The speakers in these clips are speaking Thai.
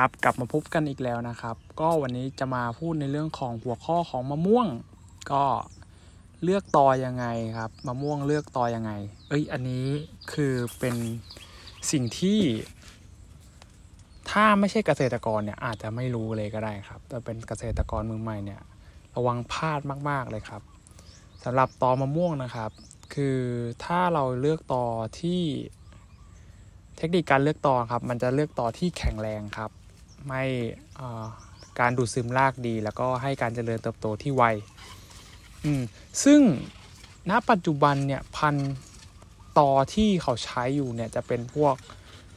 ครับกลับมาพบกันอีกแล้วนะครับ ก็วันนี้จะมาพูดในเรื่องของหัวข้อของมะม่วง ก็เลือกตอยังไงครับมะม่วงเลือกตอยังไง เอ้ยอันนี้คือเป็นสิ่งที่ ถ้าไม่ใช่เกษตรกรเนี่ยอาจจะไม่รู้เลยก็ได้ครับ แต่เป็นเกษตรกรมือใหม่เนี่ย ระวังพลาดมาก ๆเลยครับสำหรับตอมะม่วงนะครับ คือถ้าเราเลือกตอที่เทคนิคการเลือกตอครับ มันจะเลือกตอที่แข็งแรงครับ ไม่การดูดซึมรากดี แล้วก็ให้การเจริญเติบโตที่ไวซึ่งณปัจจุบันเนี่ยพันตอที่เขาใช้อยู่เนี่ยจะเป็นพวก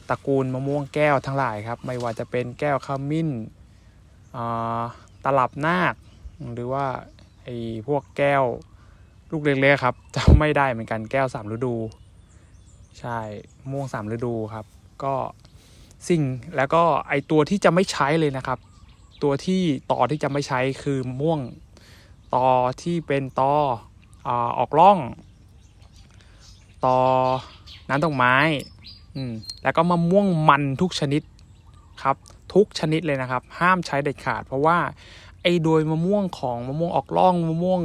ตระกูลมะม่วงแก้วทั้งหลายครับ ไม่ว่าจะเป็นแก้วขมิ้นตลับนาค หรือว่าไอ้พวกแก้วลูกเล็กๆครับจะไม่ได้เหมือนกันแก้วสามฤดู ใช่ม่วงสามฤดูครับ ก็ สิ่งแล้วก็ไอตัวที่จะไม่ใช้เลยนะครับ ตัวที่ต่อที่จะไม่ใช้คือม่วงต่อที่เป็นต่อออกล่อง ต่อน้ำตกไม้อืมแล้วก็มะม่วงมันทุกชนิดครับ ทุกชนิดเลยนะครับ ห้ามใช้เด็ดขาด เพราะว่าไอ้โดยมะม่วงของมะม่วงออกล่องมะม่วง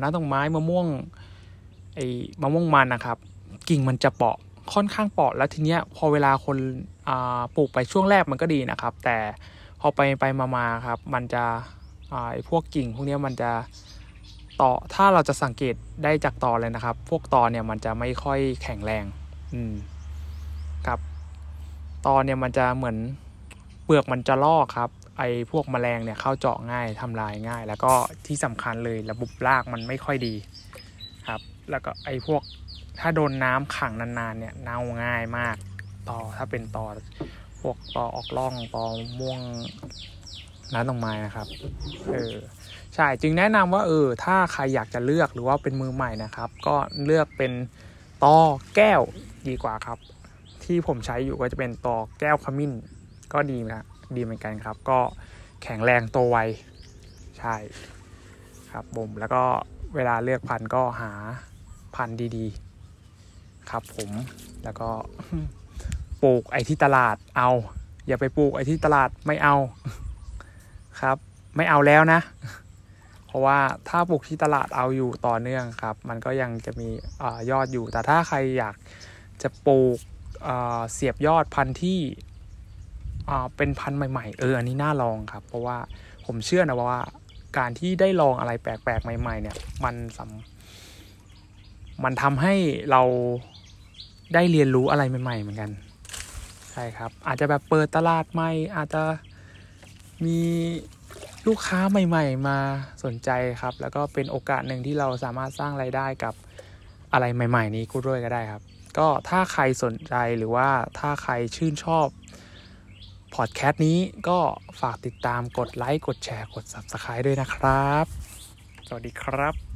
น้ำตกไม้มะม่วงไอ้มะม่วงมันนะครับ กิ่งมันจะเปาะ ค่อนข้างเปาะแล้วทีเนี้ยพอเวลาคนปลูกไปช่วงแรกมันก็ดีนะครับ แต่พอไปไปมาๆครับ มันจะไอ้พวกกิ่งพวกนี้มันจะต่อถ้าเราจะสังเกตได้จากตอเลยนะครับ พวกตอเนี่ยมันจะไม่ค่อยแข็งแรง อืมครับตอเนี่ยมันจะเหมือนเปลือกมันจะลอกครับ ไอ้พวกแมลงเนี่ยเข้าเจาะง่ายทำลายง่าย แล้วก็ที่สำคัญเลยระบบรากมันไม่ค่อยดีครับ แล้วก็ไอ้พวก ถ้าโดนน้ำขังนานๆเนี่ยเน่าง่ายมากต่อถ้าเป็นต่อพวกต่อออกล่องต่อม่วงน้ำตรงไม้นะครับเออใช่จึงแนะนำว่าเออถ้าใครอยากจะเลือกหรือว่าเป็นมือใหม่นะครับ ก็เลือกเป็นต่อแก้วดีกว่าครับ ที่ผมใช้อยู่ก็จะเป็นต่อแก้วขมิ้น ก็ดีนะดีเหมือนกันครับ ก็แข็งแรงโตไวใช่ครับผมแล้วก็เวลาเลือกพันธุ์ก็หาพันธุ์ดีๆ ครับผมแล้วก็ปลูกไอ้ที่ตลาดเอา อย่าไปปลูกไอ้ที่ตลาดไม่เอาครับ ไม่เอาแล้วนะ เพราะว่าถ้าปลูกที่ตลาดเอาอยู่ต่อเนื่องครับ มันก็ยังจะมีอยอดอยู่ แต่ถ้าใครอยากจะปลูกเสียบยอดพันธุ์ที่เป็นพันธุ์ใหม่ๆ เอออันนี้น่าลองครับ เพราะว่าผมเชื่อนะว่าการที่ได้ลองอะไรแปลกๆ ใหม่ ๆ เนี่ย มันสำ มันทำให้เราได้เรียนรู้อะไรใหม่ๆเหมือนกัน ใช่ครับ อาจจะแบบเปิดตลาดใหม่ อาจจะมีลูกค้าใหม่ ๆ มาสนใจครับ แล้วก็เป็นโอกาสหนึ่งที่เราสามารถสร้างไรายได้กับอะไรใหม่ ๆ นี้กูด้วยก็ได้ครับ ก็ถ้าใครสนใจหรือว่าถ้าใครชื่นชอบพอดแคสต์นี้ก็ฝากติดตามกดไลค์ กดแชร์ กด Subscribe ด้วยนะครับ สวัสดีครับ